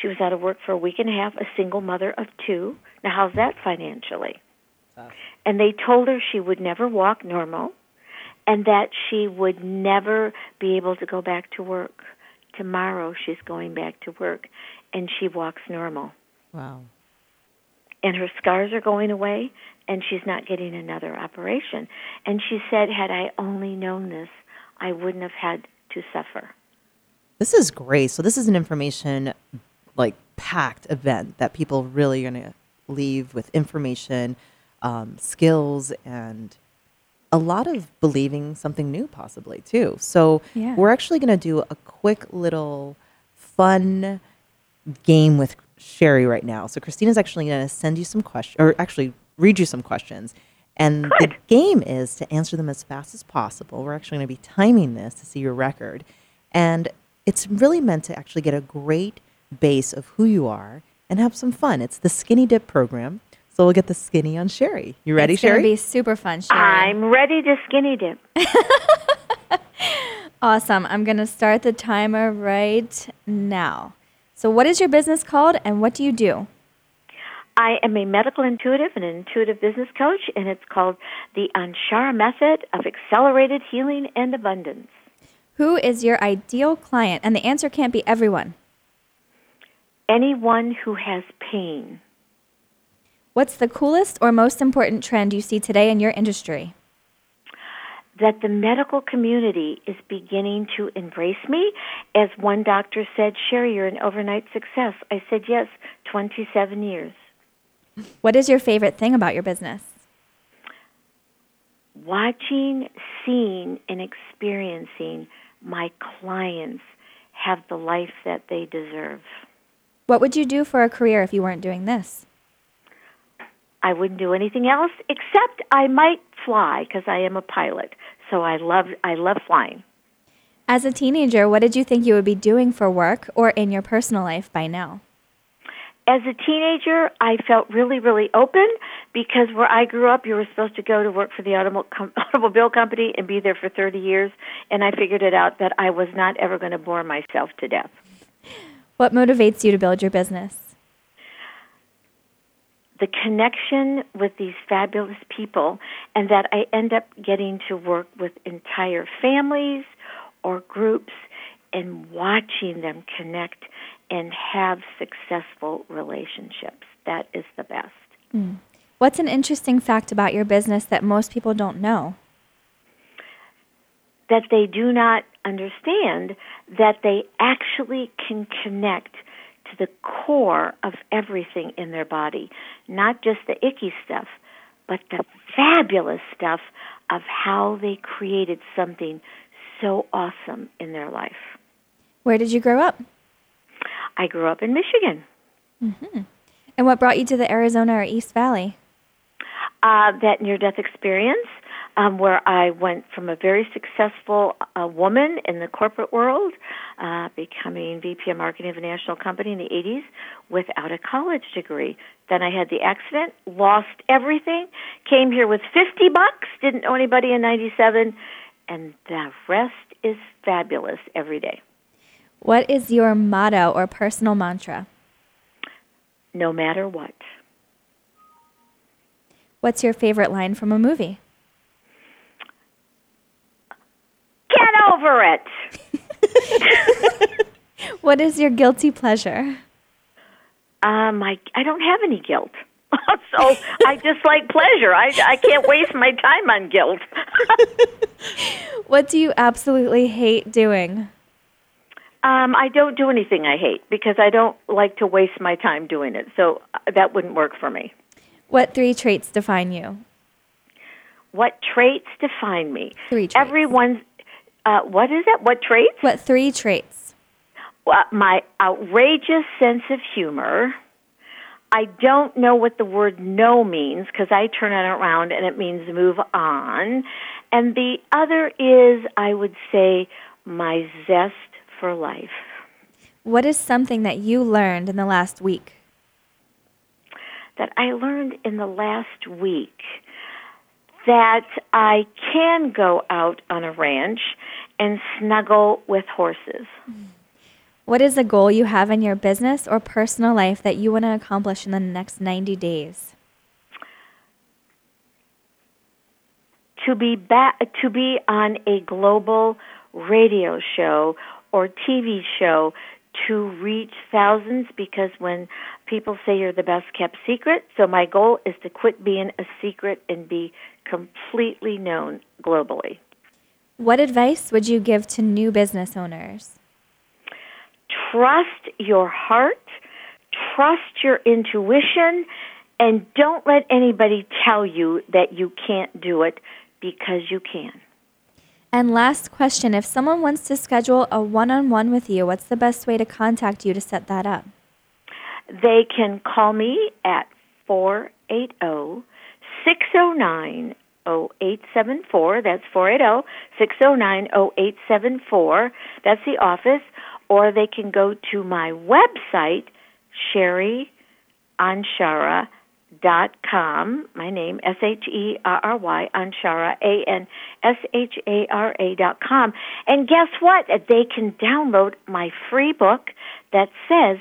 She was out of work for a week and a half, a single mother of two. Now, how's that financially? And they told her she would never walk normal and that she would never be able to go back to work. Tomorrow she's going back to work and she walks normal. Wow. And her scars are going away and she's not getting another operation. And she said, had I only known this, I wouldn't have had to suffer. This is great. So this is an information like packed event that people really are going to leave with information, um, skills, and a lot of believing something new, possibly too. So Yeah. we're actually going to do a quick little fun game with Sherry right now. So Christina's actually going to send you some questions, or actually read you some questions. And the game is to answer them as fast as possible. We're actually going to be timing this to see your record. And it's really meant to actually get a great base of who you are and have some fun. It's the Skinny Dip program. So we'll get the skinny on Sherry. You ready, Sherry? it's gonna be super fun, Sherry. I'm ready to skinny dip. Awesome. I'm going to start the timer right now. So, what is your business called and what do you do? I am a medical intuitive and an intuitive business coach, and it's called the Anshara Method of Accelerated Healing and Abundance. Who is your ideal client? And the answer can't be everyone. Anyone who has pain. What's the coolest or most important trend you see today in your industry? That the medical community is beginning to embrace me. As one doctor said, Sherry, you're an overnight success. I said, yes, 27 years. What is your favorite thing about your business? Watching, seeing, and experiencing my clients have the life that they deserve. What would you do for a career if you weren't doing this? I wouldn't do anything else except I might fly because I am a pilot. So I love I love flying. As a teenager, what did you think you would be doing for work or in your personal life by now? As a teenager, I felt really, really open because where I grew up, you were supposed to go to work for the automobile company and be there for 30 years. And I figured it out that I was not ever going to bore myself to death. What motivates you to build your business? The connection with these fabulous people and that I end up getting to work with entire families or groups and watching them connect and have successful relationships. That is the best. Mm. What's an interesting fact about your business that most people don't know? That they do not understand that they actually can connect to the core of everything in their body, not just the icky stuff, but the fabulous stuff of how they created something so awesome in their life. Where did you grow up? I grew up in Michigan. Mm-hmm. And what brought you to the Arizona or East Valley? Uh, that near death experience um, where I went from a very successful uh, woman in the corporate world, uh, becoming VP of marketing of a national company in the 80s without a college degree. Then I had the accident, lost everything, came here with 50 bucks, didn't know anybody in 97, and the rest is fabulous every day. What is your motto or personal mantra? No matter what. What's your favorite line from a movie? Over it. what is your guilty pleasure? Um, I I don't have any guilt. so I just like pleasure. I I can't waste my time on guilt. what do you absolutely hate doing? Um, I don't do anything I hate because I don't like to waste my time doing it. So uh, that wouldn't work for me. What three traits define you? What traits define me? Three traits. Everyone's uh, what is it? What traits? What three traits? Well, my outrageous sense of humor. I don't know what the word no means because I turn it around and it means move on. And the other is, I would say, my zest for life. What is something that you learned in the last week? That I learned in the last week that I can go out on a ranch and snuggle with horses. What is a goal you have in your business or personal life that you want to accomplish in the next 90 days? To be back, to be on a global radio show or TV show to reach thousands because when people say you're the best kept secret, so my goal is to quit being a secret and be completely known globally. What advice would you give to new business owners? Trust your heart, trust your intuition, and don't let anybody tell you that you can't do it because you can. And last question if someone wants to schedule a one on one with you, what's the best way to contact you to set that up? They can call me at 480 609 0874. That's 480 609 0874. That's the office. Or they can go to my website, sherryanshara.com. dot com. My name S H E R R Y Anshara A N S H A R A dot com. And guess what? They can download my free book that says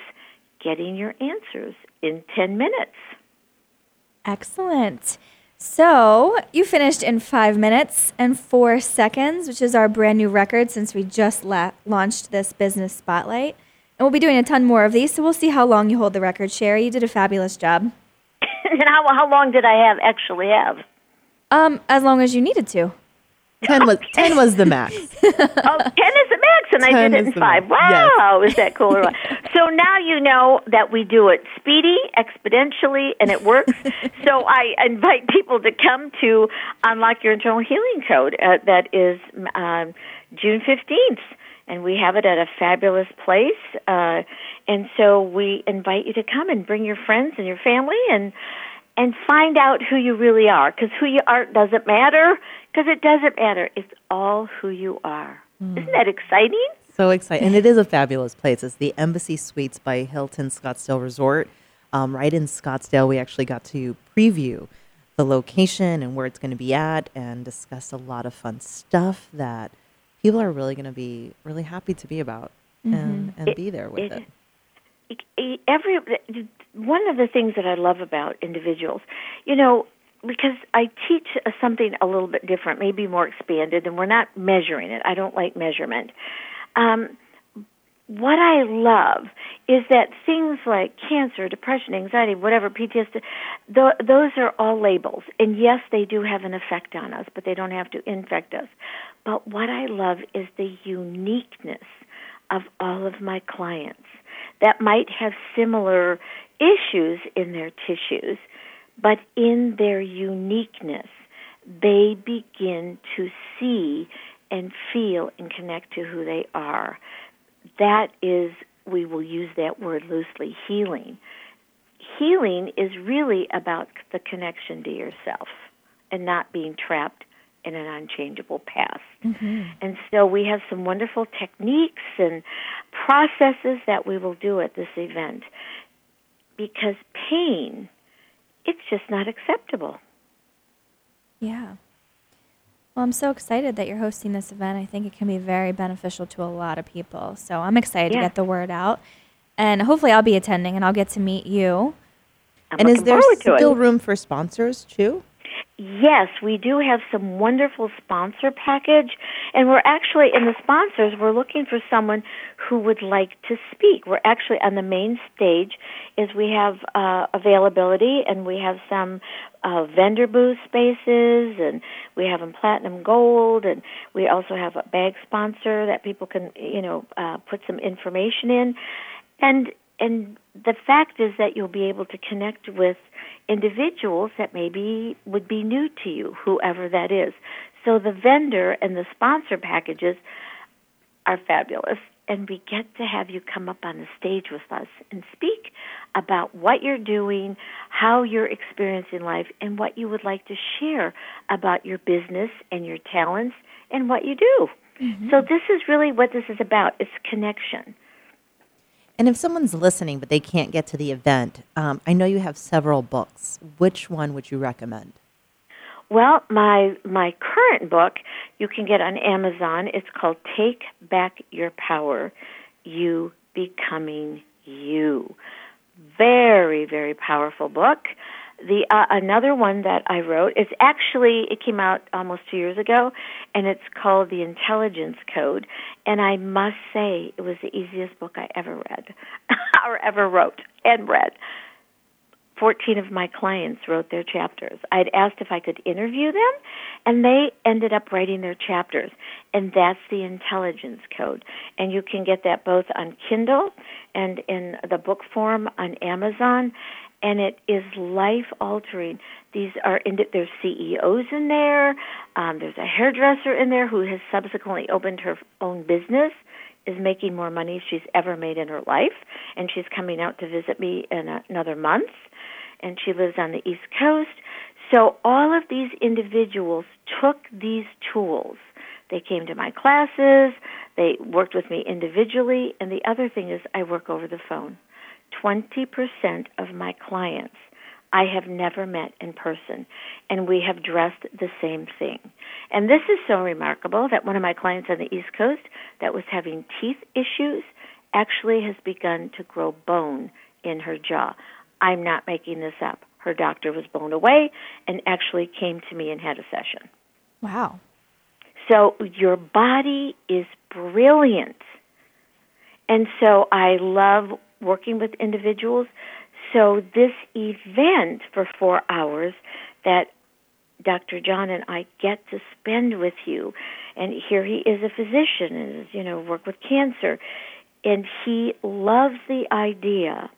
"Getting Your Answers in Ten Minutes." Excellent. So you finished in five minutes and four seconds, which is our brand new record since we just la- launched this business spotlight. And we'll be doing a ton more of these, so we'll see how long you hold the record, Sherry. You did a fabulous job. and how how long did I have actually have? Um, as long as you needed to. Ten was ten was the max. oh, 10 is the max, and I 10 did it in five. max. Yes. Wow, is that cool so now you know that we do it speedy, exponentially, and it works. so I invite people to come to Unlock Your Internal Healing Code. Uh, that is um, June 15th. And we have it at a fabulous place. Uh, and so we invite you to come and bring your friends and your family and and find out who you really are because who you are doesn't matter because it doesn't matter it's all who you are isn't that exciting So exciting. And it is a fabulous place. It's the Embassy Suites by Hilton Scottsdale Resort. Um, right in Scottsdale, we actually got to preview the location and where it's going to be at and discuss a lot of fun stuff that people are really going to be really happy to be about and, and It- be there with it- it. every one of the things that I love about individuals, you know, because I teach something a little bit different, maybe more expanded, and we're not measuring it. I don't like measurement. Um, what I love is that things like cancer, depression, anxiety, whatever, PTSD, th- those are all labels. And yes, they do have an effect on us, but they don't have to infect us. But what I love is the uniqueness of all of my clients that might have similar issues in their tissues, but in their uniqueness, they begin to see and feel and connect to who they are. That is, we will use that word loosely, healing. Healing is really about the connection to yourself and not being trapped in an unchangeable past. Mm-hmm. And so we have some wonderful techniques and processes that we will do at this event because pain, it's just not acceptable. Yeah. Well, I'm so excited that you're hosting this event. I think it can be very beneficial to a lot of people. So I'm excited to get the word out. And hopefully I'll be attending and I'll get to meet you. I'm And is there forward to it. still room for sponsors too? Yes, we do have some wonderful sponsor package, and we're actually in the sponsors. We're looking for someone who would like to speak. We're actually on the main stage. Is we have uh, availability, and we have some uh, vendor booth spaces, and we have them platinum gold, and we also have a bag sponsor that people can you know uh, put some information in, and and the fact is that you'll be able to connect with individuals that maybe would be new to you, whoever that is. So the vendor and the sponsor packages are fabulous, and we get to have you come up on the stage with us and speak about what you're doing, how you're experiencing life, and what you would like to share about your business and your talents and what you do. Mm-hmm. So this is really what this is about. It's connection. And if someone's listening but they can't get to the event, um, I know you have several books. Which one would you recommend? Well, my my current book you can get on Amazon. It's called Take Back Your Power: You Becoming You. Very very powerful book. The uh, another one that I wrote is actually it came out almost 2 years ago and it's called The Intelligence Code and I must say it was the easiest book I ever read or ever wrote and read. 14 of my clients wrote their chapters. I'd asked if I could interview them, and they ended up writing their chapters. And that's the intelligence code. And you can get that both on Kindle and in the book form on Amazon. And it is life altering. These are in, there's CEOs in there. Um, there's a hairdresser in there who has subsequently opened her own business is making more money she's ever made in her life, and she's coming out to visit me in a, another month. And she lives on the East Coast. So all of these individuals took these tools. They came to my classes. They worked with me individually. And the other thing is, I work over the phone. 20% of my clients I have never met in person, and we have dressed the same thing. And this is so remarkable that one of my clients on the East Coast that was having teeth issues actually has begun to grow bone in her jaw. I'm not making this up. Her doctor was blown away and actually came to me and had a session. Wow. So your body is brilliant. And so I love working with individuals. So this event for four hours that Dr. John and I get to spend with you, and here he is a physician and you know work with cancer, and he loves the idea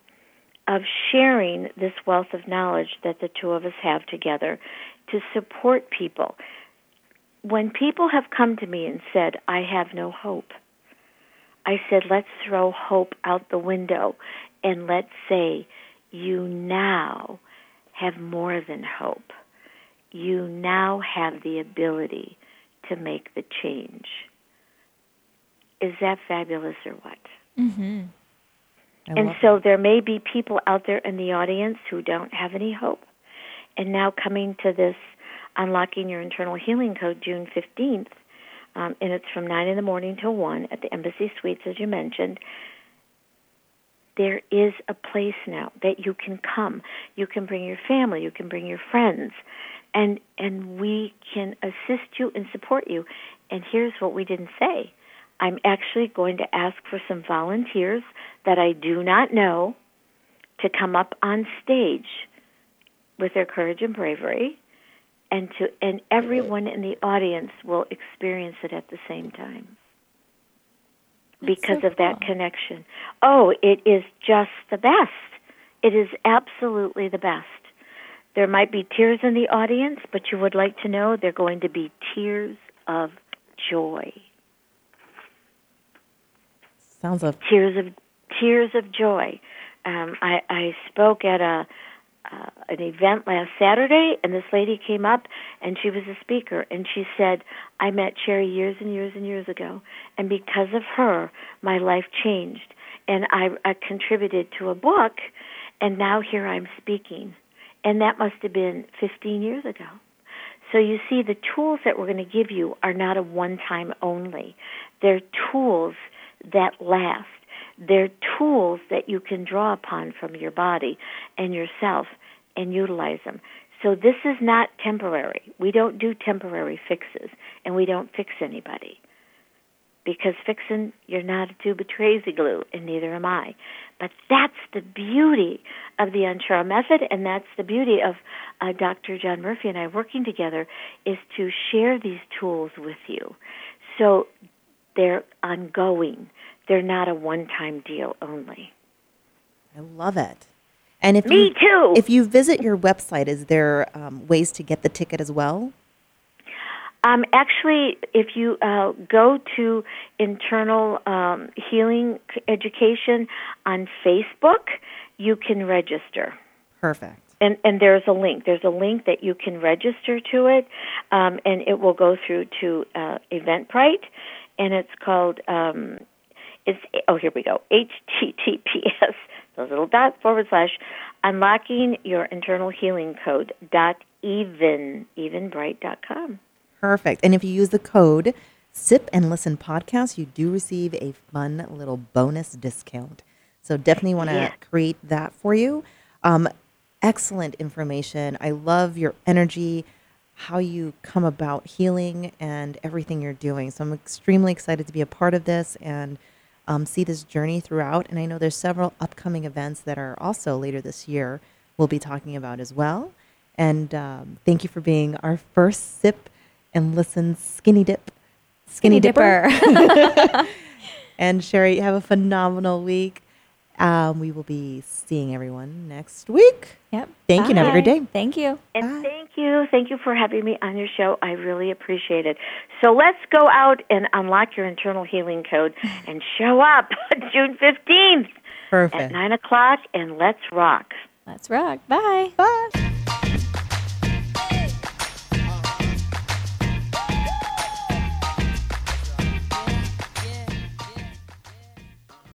of sharing this wealth of knowledge that the two of us have together to support people. When people have come to me and said, I have no hope, I said, let's throw hope out the window and let's say, you now have more than hope. You now have the ability to make the change. Is that fabulous or what? Mm-hmm. And so there may be people out there in the audience who don't have any hope. And now coming to this Unlocking Your Internal Healing Code June 15th, um, and it's from 9 in the morning till 1 at the Embassy Suites, as you mentioned. There is a place now that you can come. You can bring your family, you can bring your friends, and and we can assist you and support you. And here's what we didn't say. I'm actually going to ask for some volunteers that I do not know to come up on stage with their courage and bravery and to and everyone in the audience will experience it at the same time because so of that cool. connection. Oh, it is just the best. It is absolutely the best. There might be tears in the audience, but you would like to know they're going to be tears of joy. Sounds of tears of tears of joy. Um, I, I spoke at a uh, an event last Saturday, and this lady came up, and she was a speaker, and she said, "I met Sherry years and years and years ago, and because of her, my life changed, and I, I contributed to a book, and now here I'm speaking, and that must have been 15 years ago." So you see, the tools that we're going to give you are not a one-time only; they're tools that last. They're tools that you can draw upon from your body and yourself and utilize them. So this is not temporary. We don't do temporary fixes, and we don't fix anybody. Because fixing, you're not a tube of crazy glue, and neither am I. But that's the beauty of the Anshara method, and that's the beauty of uh, Dr. John Murphy and I working together, is to share these tools with you. So they're ongoing. They're not a one-time deal only. I love it. And if Me you, too. If you visit your website, is there um, ways to get the ticket as well? Um, actually, if you uh, go to Internal um, Healing Education on Facebook, you can register. Perfect. And, and there's a link. There's a link that you can register to it, um, and it will go through to uh, Eventbrite, and it's called. Um, it's oh here we go. HTTPS those little dot forward slash unlocking your internal healing code dot even evenbright dot com. Perfect. And if you use the code Sip and Listen Podcast, you do receive a fun little bonus discount. So definitely want to Yeah. create that for you. Um, excellent information. I love your energy, how you come about healing, and everything you're doing. So I'm extremely excited to be a part of this and um, see this journey throughout. And I know there's several upcoming events that are also later this year we'll be talking about as well. And um, thank you for being our first sip and listen skinny dip. Skinny dipper. And Sherry, have a phenomenal week. Um, we will be seeing everyone next week. yep. Thank you, have a great day. Thank you. And Bye. thank you. Thank you for having me on your show. I really appreciate it. So let's go out and unlock your internal healing code and show up June 15th at 9 o'clock and let's rock. Let's rock. Bye. Bye.